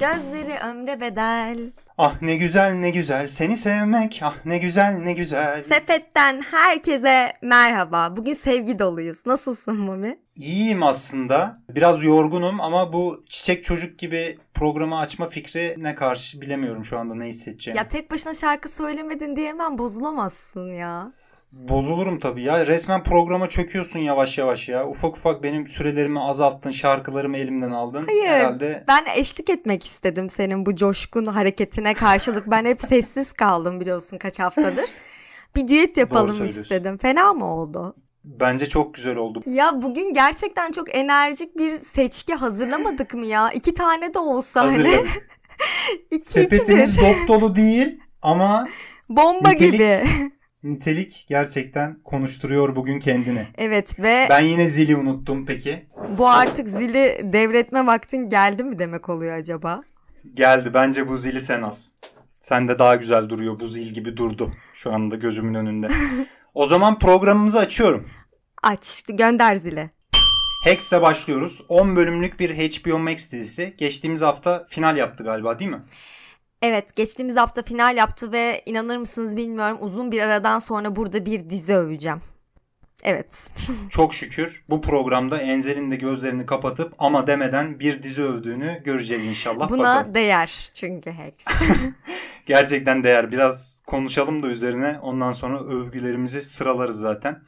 gözleri ömre bedel. Ah ne güzel ne güzel seni sevmek ah ne güzel ne güzel. Sepetten herkese merhaba. Bugün sevgi doluyuz. Nasılsın Mami? İyiyim aslında. Biraz yorgunum ama bu çiçek çocuk gibi programı açma fikri ne karşı bilemiyorum şu anda ne hissedeceğimi. Ya tek başına şarkı söylemedin diye hemen bozulamazsın ya. Bozulurum tabii ya. Resmen programa çöküyorsun yavaş yavaş ya. Ufak ufak benim sürelerimi azalttın, şarkılarımı elimden aldın. Hayır. Herhalde Ben eşlik etmek istedim senin bu coşkun hareketine karşılık. Ben hep sessiz kaldım biliyorsun kaç haftadır. Bir düet yapalım istedim. Fena mı oldu? bence çok güzel oldu. Ya bugün gerçekten çok enerjik bir seçki hazırlamadık mı ya? İki tane de olsa hani. Hazırladım. İki Sepetimiz dop dolu değil ama Bomba Nitelik- gibi. Nitelik gerçekten konuşturuyor bugün kendini. Evet ve Ben yine zili unuttum peki. bu artık zili devretme vaktin geldi mi demek oluyor acaba? Geldi bence bu zili sen al. Sen de daha güzel duruyor bu zil gibi durdu şu anda gözümün önünde. O zaman programımızı açıyorum. Aç, gönder zili. Hex'le başlıyoruz. 10 bölümlük bir HBO Max dizisi. Geçtiğimiz hafta final yaptı galiba değil mi? Evet, geçtiğimiz hafta final yaptı ve inanır mısınız bilmiyorum uzun bir aradan sonra burada bir dizi öveceğim. Evet. Çok şükür bu programda Enzel'in de gözlerini kapatıp ama demeden bir dizi övdüğünü göreceğiz inşallah. Buna Bakalım. değer çünkü Hex. Gerçekten değer. Biraz konuşalım da üzerine. Ondan sonra övgülerimizi sıralarız zaten.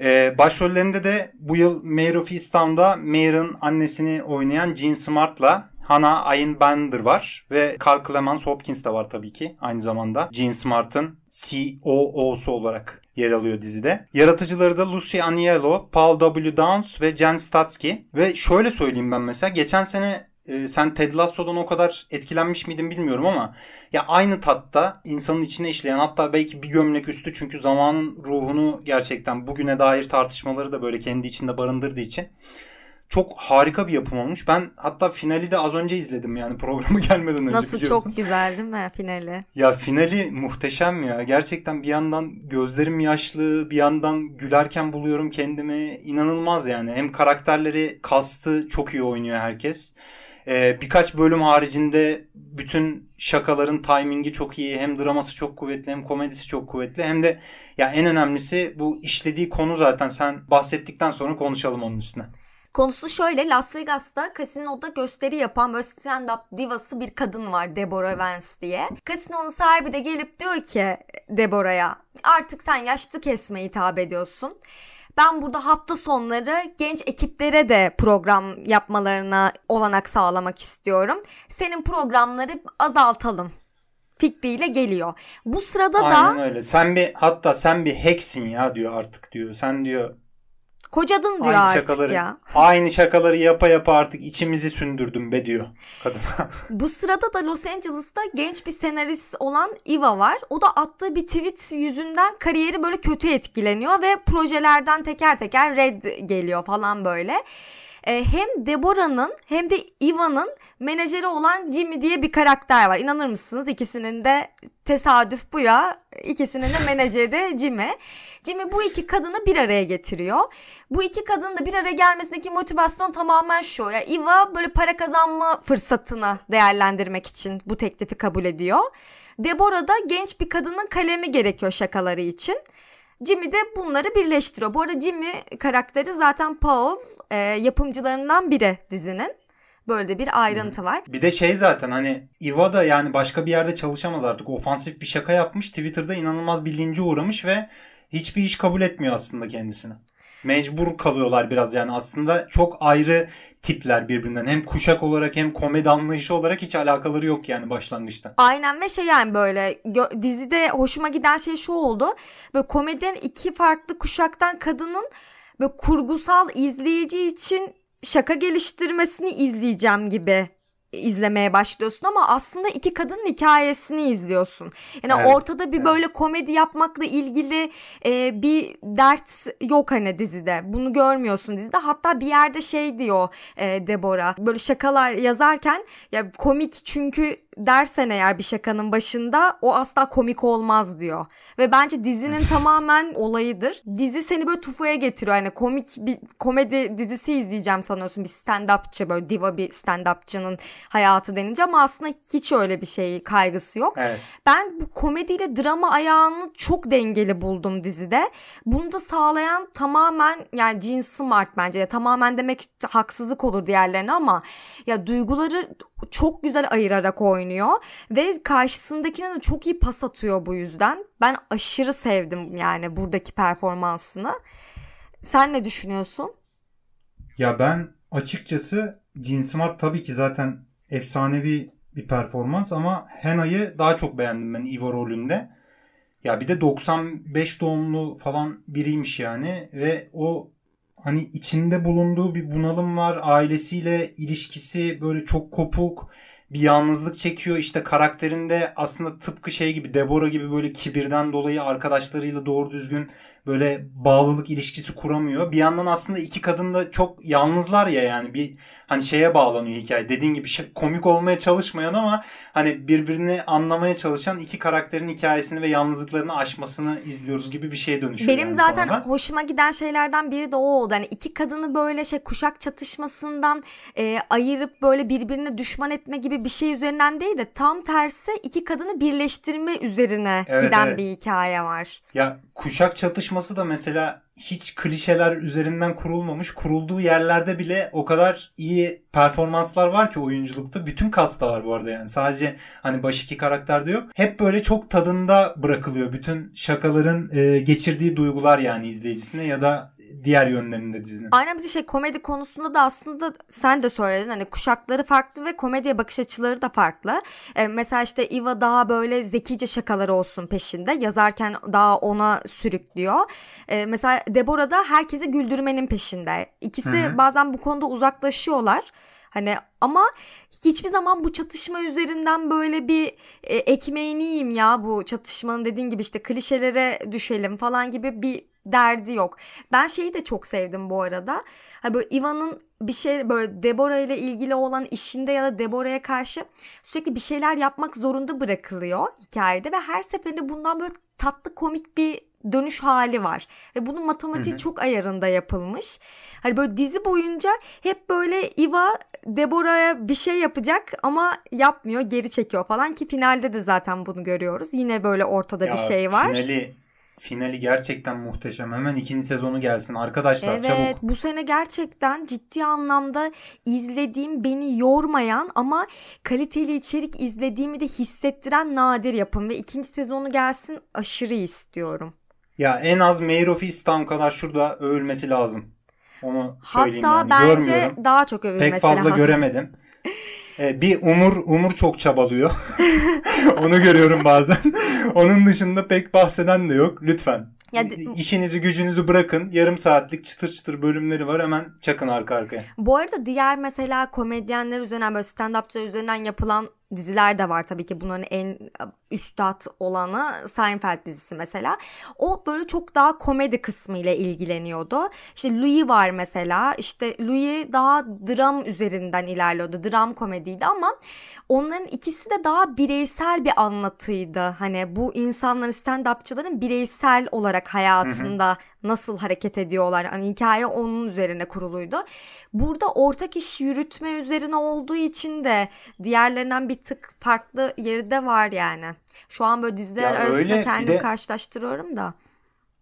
Ee, başrollerinde de bu yıl Mayor of Easttown'da Mayor'ın annesini oynayan Jean Smart'la Hannah Ayn Bender var. Ve Carl Clemens Hopkins de var tabii ki. Aynı zamanda Jean Smart'ın COO'su olarak yer alıyor dizide. Yaratıcıları da Lucy Aniello, Paul W. Downs ve Jen Statsky. Ve şöyle söyleyeyim ben mesela. Geçen sene e, sen Ted Lasso'dan o kadar etkilenmiş miydin bilmiyorum ama ya aynı tatta insanın içine işleyen hatta belki bir gömlek üstü çünkü zamanın ruhunu gerçekten bugüne dair tartışmaları da böyle kendi içinde barındırdığı için çok harika bir yapım olmuş. Ben hatta finali de az önce izledim yani programı gelmeden önce Nasıl biliyorsun. çok güzel değil mi finali? Ya finali muhteşem ya. Gerçekten bir yandan gözlerim yaşlı, bir yandan gülerken buluyorum kendimi. İnanılmaz yani. Hem karakterleri, kastı çok iyi oynuyor herkes. Ee, birkaç bölüm haricinde bütün şakaların timingi çok iyi. Hem draması çok kuvvetli hem komedisi çok kuvvetli. Hem de ya en önemlisi bu işlediği konu zaten sen bahsettikten sonra konuşalım onun üstüne. Konusu şöyle Las Vegas'ta kasinoda gösteri yapan böyle stand-up divası bir kadın var Deborah Vance diye. Kasinonun sahibi de gelip diyor ki Deborah'ya artık sen yaşlı kesme hitap ediyorsun. Ben burada hafta sonları genç ekiplere de program yapmalarına olanak sağlamak istiyorum. Senin programları azaltalım fikriyle geliyor. Bu sırada da Aynen öyle. Sen bir hatta sen bir hacksin ya diyor artık diyor. Sen diyor kocadın diyor aynı artık şakaları ya. aynı şakaları yapa yapa artık içimizi sündürdüm be diyor kadın. Bu sırada da Los Angeles'ta genç bir senarist olan Eva var. O da attığı bir tweet yüzünden kariyeri böyle kötü etkileniyor ve projelerden teker teker red geliyor falan böyle. Ee, hem Deborah'nın hem de Eva'nın menajeri olan Jimmy diye bir karakter var. İnanır mısınız? İkisinin de tesadüf bu ya. İkisinin de menajeri Jimmy. Jimmy bu iki kadını bir araya getiriyor. Bu iki kadının da bir araya gelmesindeki motivasyon tamamen şu. Ya Eva böyle para kazanma fırsatını değerlendirmek için bu teklifi kabul ediyor. Deborah da genç bir kadının kalemi gerekiyor şakaları için. Jimmy de bunları birleştiriyor. Bu arada Jimmy karakteri zaten Paul e, yapımcılarından biri dizinin. Böyle bir ayrıntı var. Bir de şey zaten hani Iva da yani başka bir yerde çalışamaz artık. Ofansif bir şaka yapmış. Twitter'da inanılmaz bir lince uğramış ve hiçbir iş kabul etmiyor aslında kendisine. Mecbur kalıyorlar biraz yani aslında çok ayrı tipler birbirinden. Hem kuşak olarak hem komedi anlayışı olarak hiç alakaları yok yani başlangıçta. Aynen ve şey yani böyle dizide hoşuma giden şey şu oldu. Böyle komedyen iki farklı kuşaktan kadının böyle kurgusal izleyici için şaka geliştirmesini izleyeceğim gibi izlemeye başlıyorsun ama aslında iki kadının hikayesini izliyorsun. Yani Evet, ortada bir evet. böyle komedi yapmakla ilgili e, bir dert yok hani dizide. Bunu görmüyorsun dizide. Hatta bir yerde şey diyor e, Deborah. Böyle şakalar yazarken ya komik çünkü dersen eğer bir şakanın başında o asla komik olmaz diyor. Ve bence dizinin tamamen olayıdır. Dizi seni böyle tufaya getiriyor. Yani komik bir komedi dizisi izleyeceğim sanıyorsun. Bir stand-upçı böyle diva bir stand-upçının hayatı denince ama aslında hiç öyle bir şey kaygısı yok. Evet. Ben bu komediyle drama ayağını çok dengeli buldum dizide. Bunu da sağlayan tamamen yani Jean Smart bence. Ya, tamamen demek haksızlık olur diğerlerine ama ya duyguları çok güzel ayırarak oynuyor ve karşısındakine de çok iyi pas atıyor bu yüzden. Ben aşırı sevdim yani buradaki performansını. Sen ne düşünüyorsun? Ya ben açıkçası Jean Smart tabii ki zaten efsanevi bir performans ama Hena'yı daha çok beğendim ben Eva rolünde. Ya bir de 95 doğumlu falan biriymiş yani ve o hani içinde bulunduğu bir bunalım var. Ailesiyle ilişkisi böyle çok kopuk bir yalnızlık çekiyor. İşte karakterinde aslında tıpkı şey gibi Deborah gibi böyle kibirden dolayı arkadaşlarıyla doğru düzgün böyle bağlılık ilişkisi kuramıyor. Bir yandan aslında iki kadın da çok yalnızlar ya yani bir hani şeye bağlanıyor hikaye. Dediğin gibi şey, komik olmaya çalışmayan ama hani birbirini anlamaya çalışan iki karakterin hikayesini ve yalnızlıklarını aşmasını izliyoruz gibi bir şeye dönüşüyor. Benim yani zaten sonradan. hoşuma giden şeylerden biri de o oldu. Hani iki kadını böyle şey kuşak çatışmasından e, ayırıp böyle birbirine düşman etme gibi bir şey üzerinden değil de tam tersi iki kadını birleştirme üzerine Evet, giden evet. bir hikaye var. Ya kuşak çatışması da mesela hiç klişeler üzerinden kurulmamış. Kurulduğu yerlerde bile o kadar iyi performanslar var ki oyunculukta. Bütün kasta var bu arada yani. Sadece hani baş iki karakterde yok. Hep böyle çok tadında bırakılıyor. Bütün şakaların e, geçirdiği duygular yani izleyicisine ya da diğer yönlerinde dizinin. Aynen bir de şey komedi konusunda da aslında sen de söyledin hani kuşakları farklı ve komediye bakış açıları da farklı. Ee, mesela işte Eva daha böyle zekice şakaları olsun peşinde. Yazarken daha ona sürüklüyor. Ee, mesela Deborah da herkesi güldürmenin peşinde. İkisi Hı hı. bazen bu konuda uzaklaşıyorlar. Hani ama hiçbir zaman bu çatışma üzerinden böyle bir e, ekmeğini yiyeyim ya bu çatışmanın dediğin gibi işte klişelere düşelim falan gibi bir derdi yok. Ben şeyi de çok sevdim bu arada. Ha böyle Ivan'ın bir şey böyle Deborah ile ilgili olan işinde ya da Deborah'a karşı sürekli bir şeyler yapmak zorunda bırakılıyor hikayede ve her seferinde bundan böyle tatlı komik bir dönüş hali var. Ve bunun matematiği Hı hı. çok ayarında yapılmış. Hani böyle dizi boyunca hep böyle Iva Deborah'a bir şey yapacak ama yapmıyor, geri çekiyor falan ki finalde de zaten bunu görüyoruz. Yine böyle ortada Ya bir şey var. Finali, finali gerçekten muhteşem. Hemen ikinci sezonu gelsin. Arkadaşlar Evet çabuk. bu sene gerçekten ciddi anlamda izlediğim beni yormayan ama kaliteli içerik izlediğimi de hissettiren nadir yapım ve ikinci sezonu gelsin aşırı istiyorum. Ya en az Mayor of Easttown kadar şurada övülmesi lazım. Onu söyleyeyim Hatta yani. bence Görmüyorum. daha çok övülmesi Pek fazla lazım. göremedim. Ee, bir Umur Umur çok çabalıyor. Onu görüyorum bazen. Onun dışında pek bahseden de yok. Lütfen. Ya İşinizi gücünüzü bırakın. Yarım saatlik çıtır çıtır bölümleri var. Hemen çakın arka arkaya. Bu arada diğer mesela komedyenler üzerinden böyle stand-upçılar üzerinden yapılan diziler de var tabii ki bunların en üstad olanı Seinfeld dizisi mesela. O böyle çok daha komedi kısmı ile ilgileniyordu. İşte Louis var mesela. İşte Louis daha dram üzerinden ilerliyordu. Dram komediydi ama onların ikisi de daha bireysel bir anlatıydı. Hani bu insanların stand-upçıların bireysel olarak hayatında nasıl hareket ediyorlar. Hani hikaye onun üzerine kuruluydu. Burada ortak iş yürütme üzerine olduğu için de diğerlerinden bir tık farklı yeri de var yani. Şu an böyle diziler Ya arasında öyle, kendimi de- karşılaştırıyorum da.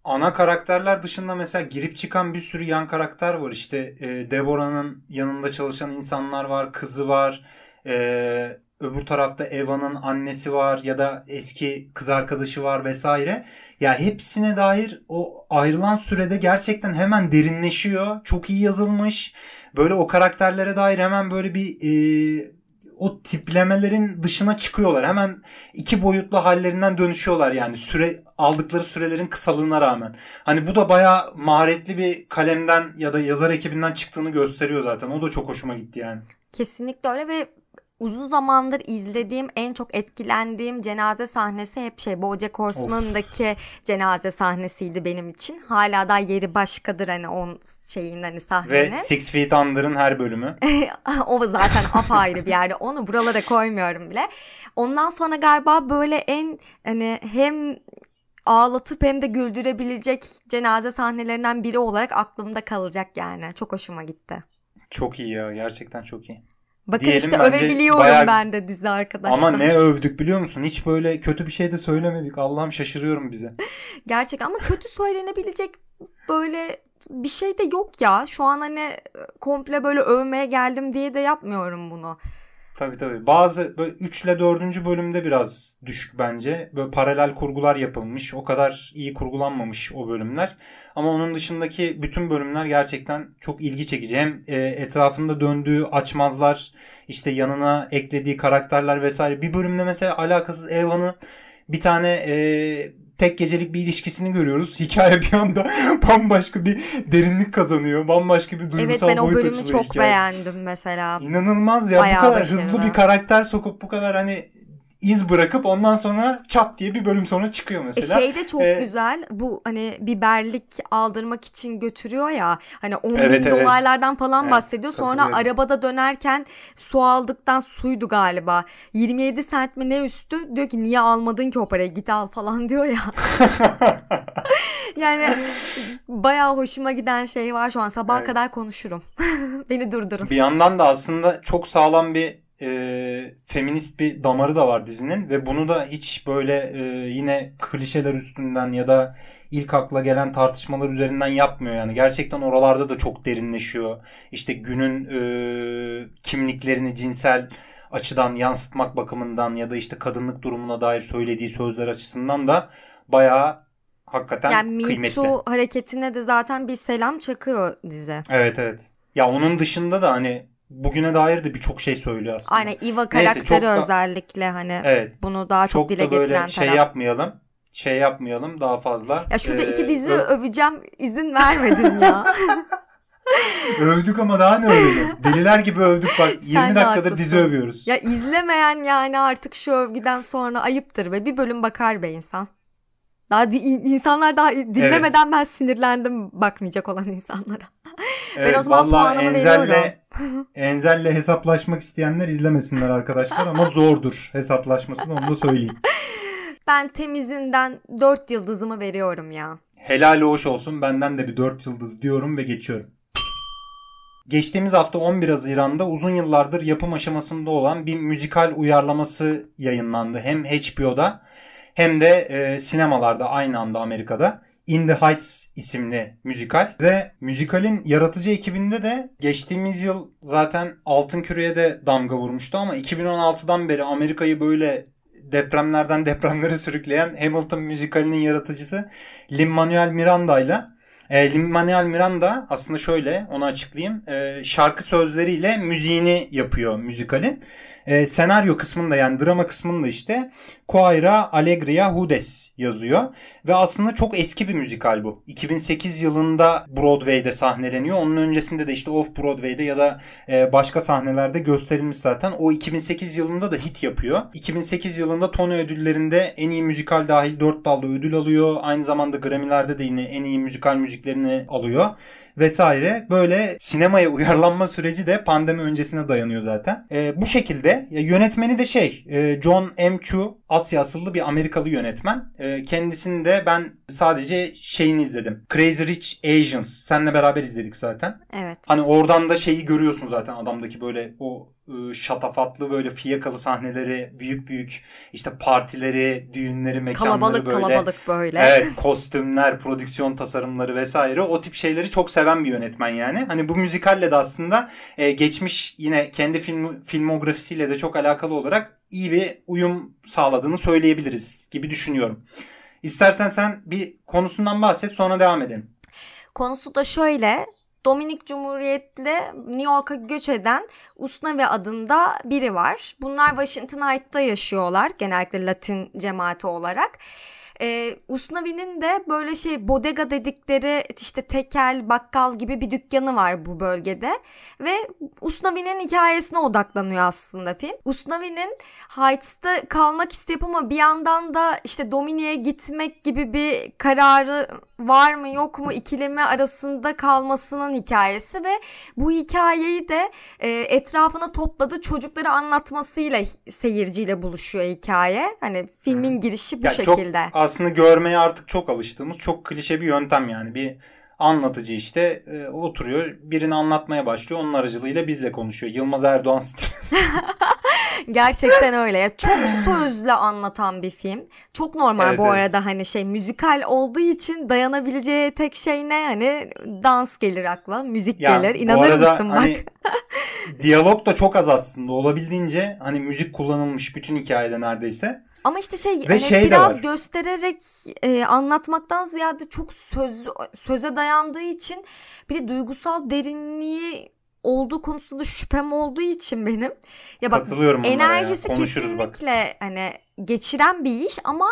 Ana karakterler dışında mesela girip çıkan bir sürü yan karakter var. İşte e, Deborah'nın yanında çalışan insanlar var. Kızı var. E, öbür tarafta Eva'nın annesi var ya da eski kız arkadaşı var vesaire. Ya hepsine dair o ayrılan sürede gerçekten hemen derinleşiyor. Çok iyi yazılmış. Böyle o karakterlere dair hemen böyle bir e, o tiplemelerin dışına çıkıyorlar. Hemen iki boyutlu hallerinden dönüşüyorlar yani süre aldıkları sürelerin kısalığına rağmen. Hani bu da bayağı maharetli bir kalemden ya da yazar ekibinden çıktığını gösteriyor zaten. O da çok hoşuma gitti yani. Kesinlikle öyle ve uzun zamandır izlediğim en çok etkilendiğim cenaze sahnesi hep şey BoJack Horseman'daki cenaze sahnesiydi benim için. Hala da yeri başkadır hani on şeyin hani sahnenin. Ve Six Feet Under'ın her bölümü. o zaten apayrı bir yerde. Onu buralara koymuyorum bile. Ondan sonra galiba böyle en hani hem ağlatıp hem de güldürebilecek cenaze sahnelerinden biri olarak aklımda kalacak yani. Çok hoşuma gitti. Çok iyi ya. Gerçekten çok iyi. Bakın Diyelim işte bence övebiliyorum bayağı- ben de dizi arkadaşlar. Ama ne övdük biliyor musun? Hiç böyle kötü bir şey de söylemedik. Allah'ım şaşırıyorum bize. Gerçek ama kötü söylenebilecek böyle bir şey de yok ya. Şu an hani komple böyle övmeye geldim diye de yapmıyorum bunu. Tabii tabii. Bazı böyle 3 ile 4. bölümde biraz düşük bence. Böyle paralel kurgular yapılmış. O kadar iyi kurgulanmamış o bölümler. Ama onun dışındaki bütün bölümler gerçekten çok ilgi çekici. Hem e, etrafında döndüğü açmazlar, işte yanına eklediği karakterler vesaire. Bir bölümde mesela alakasız Eva'nın bir tane e, tek gecelik bir ilişkisini görüyoruz. Hikaye bir anda bambaşka bir derinlik kazanıyor. Bambaşka bir Evet duygusal ben o boyut bölümü açılıyor çok hikaye. beğendim mesela. İnanılmaz ya Bayağı bu kadar başarılı. hızlı bir karakter sokup bu kadar hani iz bırakıp ondan sonra çat diye bir bölüm sonra çıkıyor E mesela. şey de çok Ee, güzel. Bu hani biberlik aldırmak için götürüyor ya. Hani 10 Evet, bin evet. dolarlardan falan Evet, bahsediyor. Sonra arabada dönerken su aldıktan suydu galiba. 27 sent mi ne üstü diyor ki niye almadın ki o parayı git al falan diyor ya. yani bayağı hoşuma giden şey var şu an. Sabaha Evet. kadar konuşurum. Beni durdurun. bir yandan da aslında çok sağlam bir e, feminist bir damarı da var dizinin ve bunu da hiç böyle e, yine klişeler üstünden ya da ilk akla gelen tartışmalar üzerinden yapmıyor yani gerçekten oralarda da çok derinleşiyor işte günün e, kimliklerini cinsel açıdan yansıtmak bakımından ya da işte kadınlık durumuna dair söylediği sözler açısından da bayağı hakikaten Yani Me kıymetli. Too hareketine de zaten bir selam çakıyor dizi. Evet evet. Ya onun dışında da hani bugüne dair de birçok şey söylüyor aslında. Aynen Eva Neyse, karakteri çok da- özellikle hani Evet. bunu daha çok, Çok dile da böyle getiren şey taraf. yapmayalım. Şey yapmayalım daha fazla. Ya şurada Ee, iki dizi ö- öveceğim izin vermedin ya. övdük ama daha ne övelim? Deliler gibi övdük bak 20 Sen dakikadır haklısın. dizi övüyoruz. ya izlemeyen yani artık şu övgüden sonra ayıptır ve bir bölüm bakar be insan. Daha di- insanlar daha dinlemeden ben sinirlendim bakmayacak olan insanlara. evet, o zaman vallahi puanımı Enzel'le Enzel'le hesaplaşmak isteyenler izlemesinler arkadaşlar ama zordur hesaplaşması da onu da söyleyeyim. Ben temizinden 4 yıldızımı veriyorum ya. Helal hoş olsun benden de bir 4 yıldız diyorum ve geçiyorum. Geçtiğimiz hafta 11 Haziran'da uzun yıllardır yapım aşamasında olan bir müzikal uyarlaması yayınlandı. Hem HBO'da hem de e, sinemalarda aynı anda Amerika'da. In the Heights isimli müzikal ve müzikalin yaratıcı ekibinde de geçtiğimiz yıl zaten Altın Küre'ye de damga vurmuştu ama 2016'dan beri Amerika'yı böyle depremlerden depremlere sürükleyen Hamilton müzikalinin yaratıcısı Lin-Manuel Miranda ile e, Lin-Manuel Miranda aslında şöyle onu açıklayayım. E, şarkı sözleriyle müziğini yapıyor müzikalin. E, senaryo kısmında yani drama kısmında işte Coira Alegria Hudes yazıyor. Ve aslında çok eski bir müzikal bu. 2008 yılında Broadway'de sahneleniyor. Onun öncesinde de işte Off Broadway'de ya da e, başka sahnelerde gösterilmiş zaten. O 2008 yılında da hit yapıyor. 2008 yılında Tony ödüllerinde en iyi müzikal dahil 4 dalda ödül alıyor. Aynı zamanda Grammy'lerde de yine en iyi müzikal müziklerini alıyor vesaire. Böyle sinemaya uyarlanma süreci de pandemi öncesine dayanıyor zaten. E, bu şekilde ya yönetmeni de şey e, John M. Chu Asya asıllı bir Amerikalı yönetmen. E, kendisini de ben sadece şeyini izledim. Crazy Rich Asians. Seninle beraber izledik zaten. Evet. Hani oradan da şeyi görüyorsun zaten adamdaki böyle o şatafatlı böyle fiyakalı sahneleri, büyük büyük işte partileri, düğünleri, mekanları Kalabalık böyle. kalabalık böyle. Evet kostümler, prodüksiyon tasarımları vesaire o tip şeyleri çok seven bir yönetmen yani. Hani bu müzikalle de aslında e, geçmiş yine kendi film, filmografisiyle de çok alakalı olarak iyi bir uyum sağladığını söyleyebiliriz gibi düşünüyorum. İstersen sen bir konusundan bahset sonra devam edelim. Konusu da şöyle. Dominik Cumhuriyet'le New York'a göç eden Usnavi adında biri var. Bunlar Washington Heights'ta yaşıyorlar genellikle Latin cemaati olarak. Ee, Usnavi'nin de böyle şey bodega dedikleri işte tekel, bakkal gibi bir dükkanı var bu bölgede. Ve Usnavi'nin hikayesine odaklanıyor aslında film. Usnavi'nin Heights'ta kalmak isteyip ama bir yandan da işte Dominik'e gitmek gibi bir kararı var mı yok mu ikilemi arasında kalmasının hikayesi ve bu hikayeyi de e, etrafına topladığı çocukları anlatmasıyla seyirciyle buluşuyor hikaye. Hani filmin girişi bu Ya çok şekilde. Aslında görmeye artık çok alıştığımız çok klişe bir yöntem yani. Bir Anlatıcı işte e, oturuyor birini anlatmaya başlıyor. Onun aracılığıyla bizle konuşuyor. Yılmaz Erdoğan. Gerçekten öyle. Çok sözle anlatan bir film. Çok normal Evet, bu evet. arada hani şey müzikal olduğu için dayanabileceği tek şey ne? Hani dans gelir akla, müzik Ya, gelir. İnanır arada mısın bak? hani diyalog da çok az aslında. Olabildiğince hani müzik kullanılmış bütün hikayede neredeyse. Ama işte şey, Ve hani şey biraz göstererek e, anlatmaktan ziyade çok söz söze dayandığı için bir de duygusal derinliği olduğu konusunda da şüphem olduğu için benim. Ya bak Katılıyorum enerjisi ya. Konuşuruz bak. kesinlikle hani geçiren bir iş ama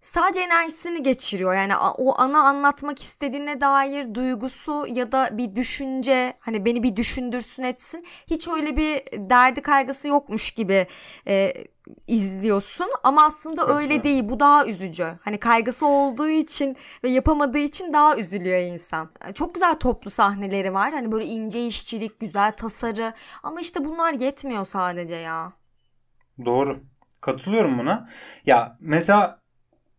sadece enerjisini geçiriyor. Yani o ana anlatmak istediğine dair duygusu ya da bir düşünce hani beni bir düşündürsün etsin. Hiç öyle bir derdi kaygısı yokmuş gibi e, izliyorsun ama aslında öyle Katılıyorum. değil. Bu daha üzücü. Hani kaygısı olduğu için ve yapamadığı için daha üzülüyor insan. Çok güzel toplu sahneleri var. Hani böyle ince işçilik, güzel tasarı ama işte bunlar yetmiyor sadece ya. Doğru. Katılıyorum buna. Ya mesela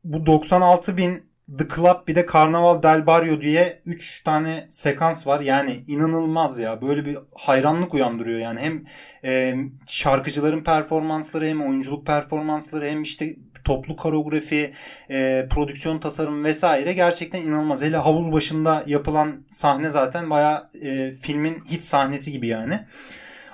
bu 96 bin The Club bir de Carnaval del Barrio diye 3 tane sekans var. Yani inanılmaz ya. Böyle bir hayranlık uyandırıyor yani. Hem e, şarkıcıların performansları hem oyunculuk performansları hem işte toplu koreografi, e, prodüksiyon tasarım vesaire gerçekten inanılmaz. Hele havuz başında yapılan sahne zaten bayağı e, filmin hit sahnesi gibi yani.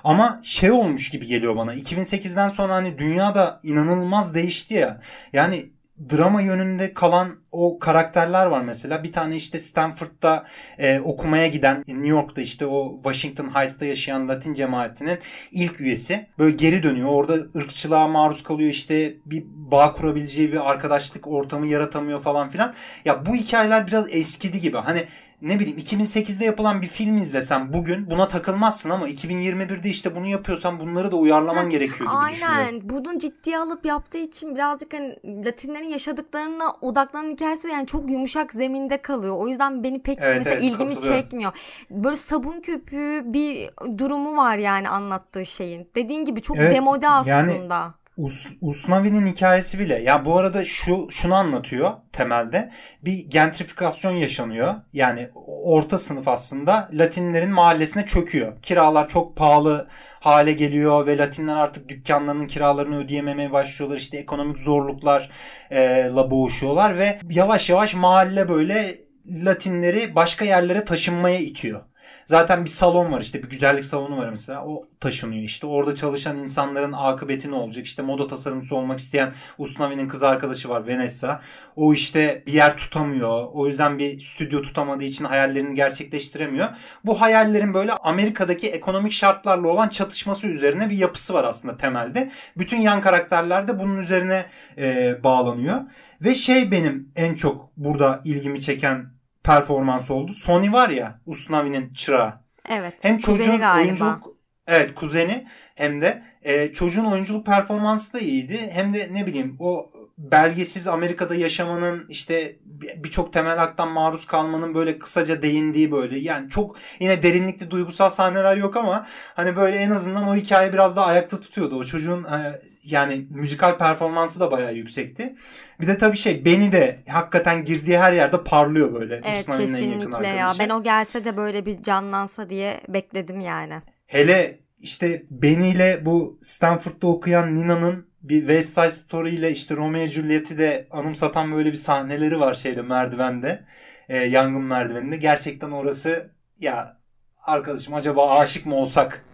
Ama şey olmuş gibi geliyor bana. 2008'den sonra hani dünya da inanılmaz değişti ya. Yani drama yönünde kalan o karakterler var mesela. Bir tane işte Stanford'da e, okumaya giden New York'ta işte o Washington Heights'ta yaşayan Latin cemaatinin ilk üyesi. Böyle geri dönüyor. Orada ırkçılığa maruz kalıyor. işte bir bağ kurabileceği bir arkadaşlık ortamı yaratamıyor falan filan. Ya bu hikayeler biraz eskidi gibi. Hani ne bileyim 2008'de yapılan bir film izlesen bugün buna takılmazsın ama 2021'de işte bunu yapıyorsan bunları da uyarlaman gerekiyor gibi düşünüyorum. Aynen. Bunu ciddiye alıp yaptığı için birazcık hani Latinlerin yaşadıklarına odaklanan hikayesi yani çok yumuşak zeminde kalıyor. O yüzden beni pek Evet, mesela evet, ilgimi çekmiyor. Böyle sabun köpüğü bir durumu var yani anlattığı şeyin. Dediğin gibi çok Evet, demode yani- aslında. Us, Usnavi'nin hikayesi bile ya bu arada şu şunu anlatıyor temelde. Bir gentrifikasyon yaşanıyor. Yani orta sınıf aslında Latinlerin mahallesine çöküyor. Kiralar çok pahalı hale geliyor ve Latinler artık dükkanlarının kiralarını ödeyememeye başlıyorlar. İşte ekonomik zorluklarla boğuşuyorlar ve yavaş yavaş mahalle böyle Latinleri başka yerlere taşınmaya itiyor. Zaten bir salon var işte bir güzellik salonu var mesela. O taşınıyor işte. Orada çalışan insanların akıbeti ne olacak? İşte moda tasarımcısı olmak isteyen Usnavi'nin kız arkadaşı var Vanessa. O işte bir yer tutamıyor. O yüzden bir stüdyo tutamadığı için hayallerini gerçekleştiremiyor. Bu hayallerin böyle Amerika'daki ekonomik şartlarla olan çatışması üzerine bir yapısı var aslında temelde. Bütün yan karakterler de bunun üzerine e, bağlanıyor. Ve şey benim en çok burada ilgimi çeken performans oldu. Sony var ya Usnavi'nin çırağı. Evet. Hem çocuğun galiba. oyunculuk evet kuzeni hem de e, çocuğun oyunculuk performansı da iyiydi. Hem de ne bileyim o belgesiz Amerika'da yaşamanın işte bir- birçok temel haktan maruz kalmanın böyle kısaca değindiği böyle yani çok yine derinlikli duygusal sahneler yok ama hani böyle en azından o hikaye biraz da ayakta tutuyordu. O çocuğun e, yani müzikal performansı da bayağı yüksekti. Bir de tabii şey Beni de hakikaten girdiği her yerde parlıyor böyle. Evet yakın kesinlikle ya. Ben o gelse de böyle bir canlansa diye bekledim yani. Hele işte Benny ile bu Stanford'da okuyan Nina'nın bir West Side Story ile işte Romeo Juliet'i de anımsatan böyle bir sahneleri var şeyde merdivende. E, yangın merdiveninde. Gerçekten orası ya arkadaşım acaba aşık mı olsak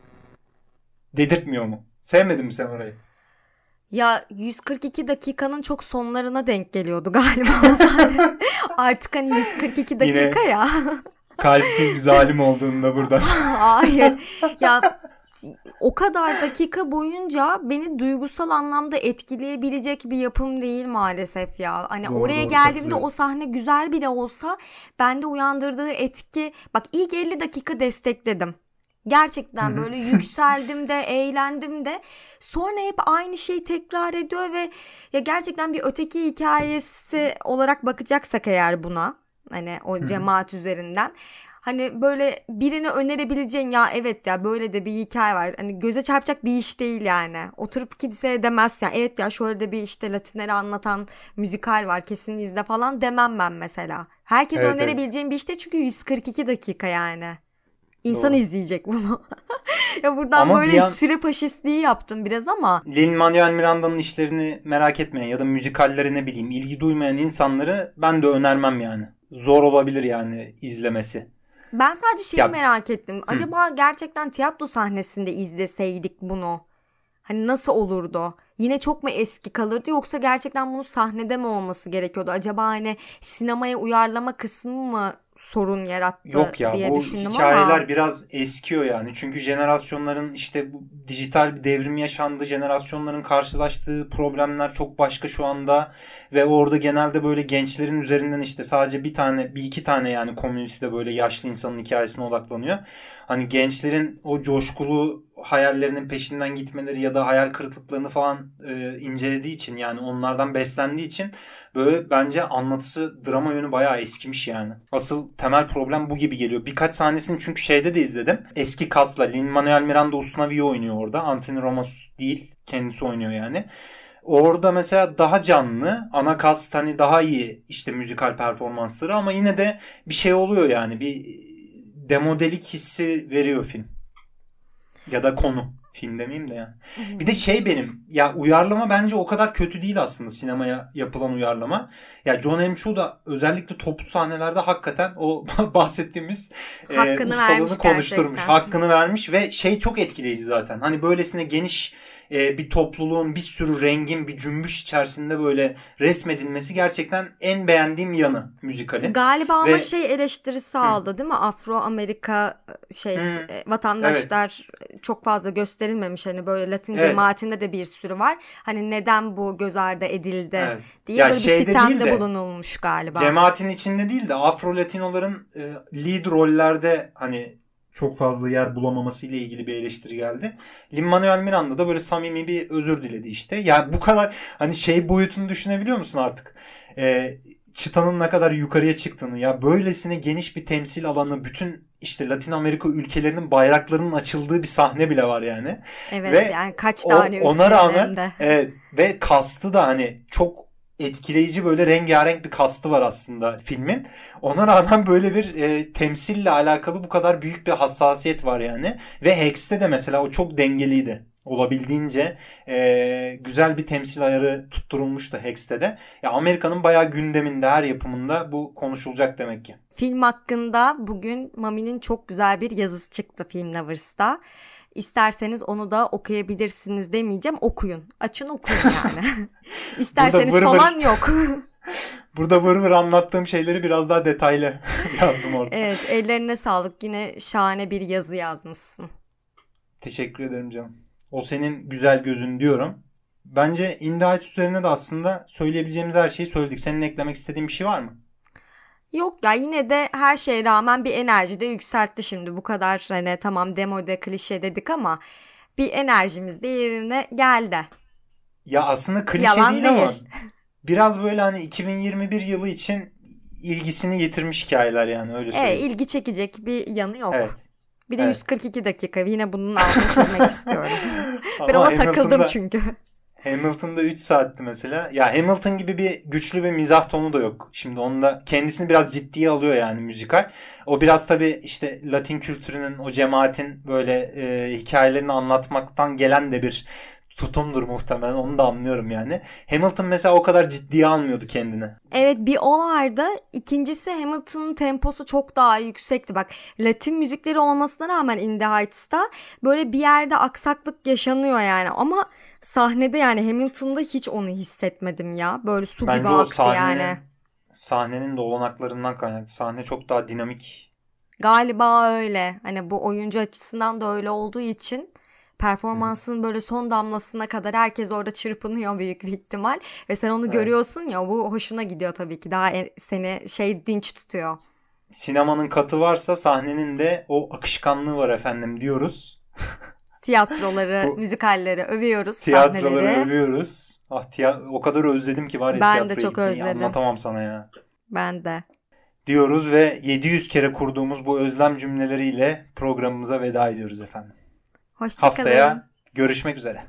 dedirtmiyor mu? Sevmedin mi sen orayı? Ya 142 dakikanın çok sonlarına denk geliyordu galiba o. Artık hani 142 dakika Yine- ya. Kalpsiz bir zalim olduğunda buradan. Hayır. Ya o kadar dakika boyunca beni duygusal anlamda etkileyebilecek bir yapım değil maalesef ya. Hani Doğru, oraya doğru, geldiğimde o sahne güzel bile olsa bende uyandırdığı etki bak ilk 50 dakika destekledim. Gerçekten böyle yükseldim de eğlendim de sonra hep aynı şeyi tekrar ediyor ve ya gerçekten bir öteki hikayesi olarak bakacaksak eğer buna hani o cemaat üzerinden Hani böyle birine önerebileceğin ya evet ya böyle de bir hikaye var. Hani göze çarpacak bir iş değil yani. Oturup kimseye demez ya evet ya şöyle de bir işte Latinleri anlatan müzikal var kesin izle falan demem ben mesela. Herkese Evet, önerebileceğim bir işte çünkü 142 dakika yani. İnsan Doğru. izleyecek bunu. ya buradan Ama böyle an- süre paşistliği yaptım biraz ama Lin-Manuel Miranda'nın işlerini merak etmeyen ya da müzikalleri ne bileyim ilgi duymayan insanları ben de önermem yani. Zor olabilir yani izlemesi. Ben sadece şeyi Ya- merak ettim. Acaba gerçekten tiyatro sahnesinde izleseydik bunu hani nasıl olurdu? Yine çok mu eski kalırdı yoksa gerçekten bunu sahnede mi olması gerekiyordu? Acaba hani sinemaya uyarlama kısmı mı sorun yarattı Yok ya diye bu düşündüm hikayeler ama biraz eskiyor yani. Çünkü jenerasyonların işte bu dijital bir devrim yaşandı. Jenerasyonların karşılaştığı problemler çok başka şu anda ve orada genelde böyle gençlerin üzerinden işte sadece bir tane bir iki tane yani komünitede böyle yaşlı insanın hikayesine odaklanıyor. Hani gençlerin o coşkulu hayallerinin peşinden gitmeleri ya da hayal kırıklıklarını falan e, incelediği için yani onlardan beslendiği için böyle bence anlatısı drama yönü bayağı eskimiş yani. Asıl temel problem bu gibi geliyor. Birkaç sahnesini çünkü şeyde de izledim. Eski kasla Lin-Manuel Miranda Usnavi'yi oynuyor orada. Anthony Ramos değil. Kendisi oynuyor yani. Orada mesela daha canlı, ana kast hani daha iyi işte müzikal performansları ama yine de bir şey oluyor yani. Bir demodelik hissi veriyor film. Ya da konu. Film demeyeyim de yani. Bir de şey benim ya uyarlama bence o kadar kötü değil aslında sinemaya yapılan uyarlama. Ya John M. Chu da özellikle toplu sahnelerde hakikaten o bahsettiğimiz e, Hakkını ustalığını vermiş konuşturmuş. gerçekten. Hakkını vermiş ve şey çok etkileyici zaten. Hani böylesine geniş e, bir topluluğun bir sürü rengin bir cümbüş içerisinde böyle resmedilmesi gerçekten en beğendiğim yanı müzikalin. Galiba ama Ve- şey eleştirisi aldı değil mi? Afro Amerika şey Hı. e, vatandaşlar çok fazla gösterilmemiş hani böyle Latin Evet. cemaatinde de bir sürü var. Hani neden bu göz ardı edildi Evet. diye Ya böyle bir sitemde de- bulunulmuş galiba. Cemaatin içinde değil de Afro Latinoların e, lead rollerde hani çok fazla yer bulamaması ile ilgili bir eleştiri geldi. Lin-Manuel Miranda da böyle samimi bir özür diledi işte. Yani bu kadar hani şey boyutunu düşünebiliyor musun artık? E, çıtanın ne kadar yukarıya çıktığını ya böylesine geniş bir temsil alanı bütün işte Latin Amerika ülkelerinin bayraklarının açıldığı bir sahne bile var yani. evet ve yani kaç O- tane ona ülkeden rağmen de. evet ve kastı da hani çok etkileyici böyle rengarenk bir kastı var aslında filmin. Ona rağmen böyle bir e, temsille alakalı bu kadar büyük bir hassasiyet var yani. Ve Hex'te de mesela o çok dengeliydi. Olabildiğince e, güzel bir temsil ayarı tutturulmuştu Hex'te de. Ya Amerika'nın bayağı gündeminde her yapımında bu konuşulacak demek ki. Film hakkında bugün Mami'nin çok güzel bir yazısı çıktı Film Lovers'ta. İsterseniz onu da okuyabilirsiniz demeyeceğim. Okuyun. Açın okuyun yani. İsterseniz vır vır. falan yok. Burada vır vır anlattığım şeyleri biraz daha detaylı yazdım orada. evet ellerine sağlık. Yine şahane bir yazı yazmışsın. Teşekkür ederim canım. O senin güzel gözün diyorum. Bence In the Heights üzerine de aslında söyleyebileceğimiz her şeyi söyledik. Senin eklemek istediğin bir şey var mı? Yok ya yine de her şeye rağmen bir enerji de yükseltti şimdi. Bu kadar hani tamam demode klişe dedik ama bir enerjimiz de yerine geldi. Ya aslında klişe Yalan değil, ama değil. biraz böyle hani 2021 yılı için ilgisini yitirmiş hikayeler yani öyle Evet söyleyeyim. ilgi çekecek bir yanı yok. Evet. Bir de Evet. 142 dakika yine bunun altını çizmek istiyorum. ben Ama ona takıldım çünkü. Hamilton'da 3 saatti mesela. Ya Hamilton gibi bir güçlü bir mizah tonu da yok. Şimdi onda kendisini biraz ciddiye alıyor yani müzikal. O biraz tabii işte Latin kültürünün o cemaatin böyle e, hikayelerini anlatmaktan gelen de bir tutumdur muhtemelen. Onu da anlıyorum yani. Hamilton mesela o kadar ciddiye almıyordu kendini. Evet bir o vardı. İkincisi Hamilton'ın temposu çok daha yüksekti. Bak Latin müzikleri olmasına rağmen In the Heights'ta böyle bir yerde aksaklık yaşanıyor yani. Ama sahnede yani Hamilton'da hiç onu hissetmedim ya. Böyle su gibi Bence o aktı sahnenin, yani. sahnenin de olanaklarından kaynaklı. Sahne çok daha dinamik. Galiba öyle. Hani bu oyuncu açısından da öyle olduğu için performansın böyle son damlasına kadar herkes orada çırpınıyor büyük bir ihtimal ve sen onu Evet. görüyorsun ya bu hoşuna gidiyor tabii ki daha seni şey dinç tutuyor. Sinemanın katı varsa sahnenin de o akışkanlığı var efendim diyoruz. Tiyatroları, Bu- müzikalleri övüyoruz, Tiyatroları sahneleri. övüyoruz. Ah tiya- o kadar özledim ki var ya Ben de tiyatroya çok gitmeyi. özledim. Anlatamam sana ya. Ben de. diyoruz ve 700 kere kurduğumuz bu özlem cümleleriyle programımıza veda ediyoruz efendim. Hoşçakalın. Haftaya görüşmek üzere.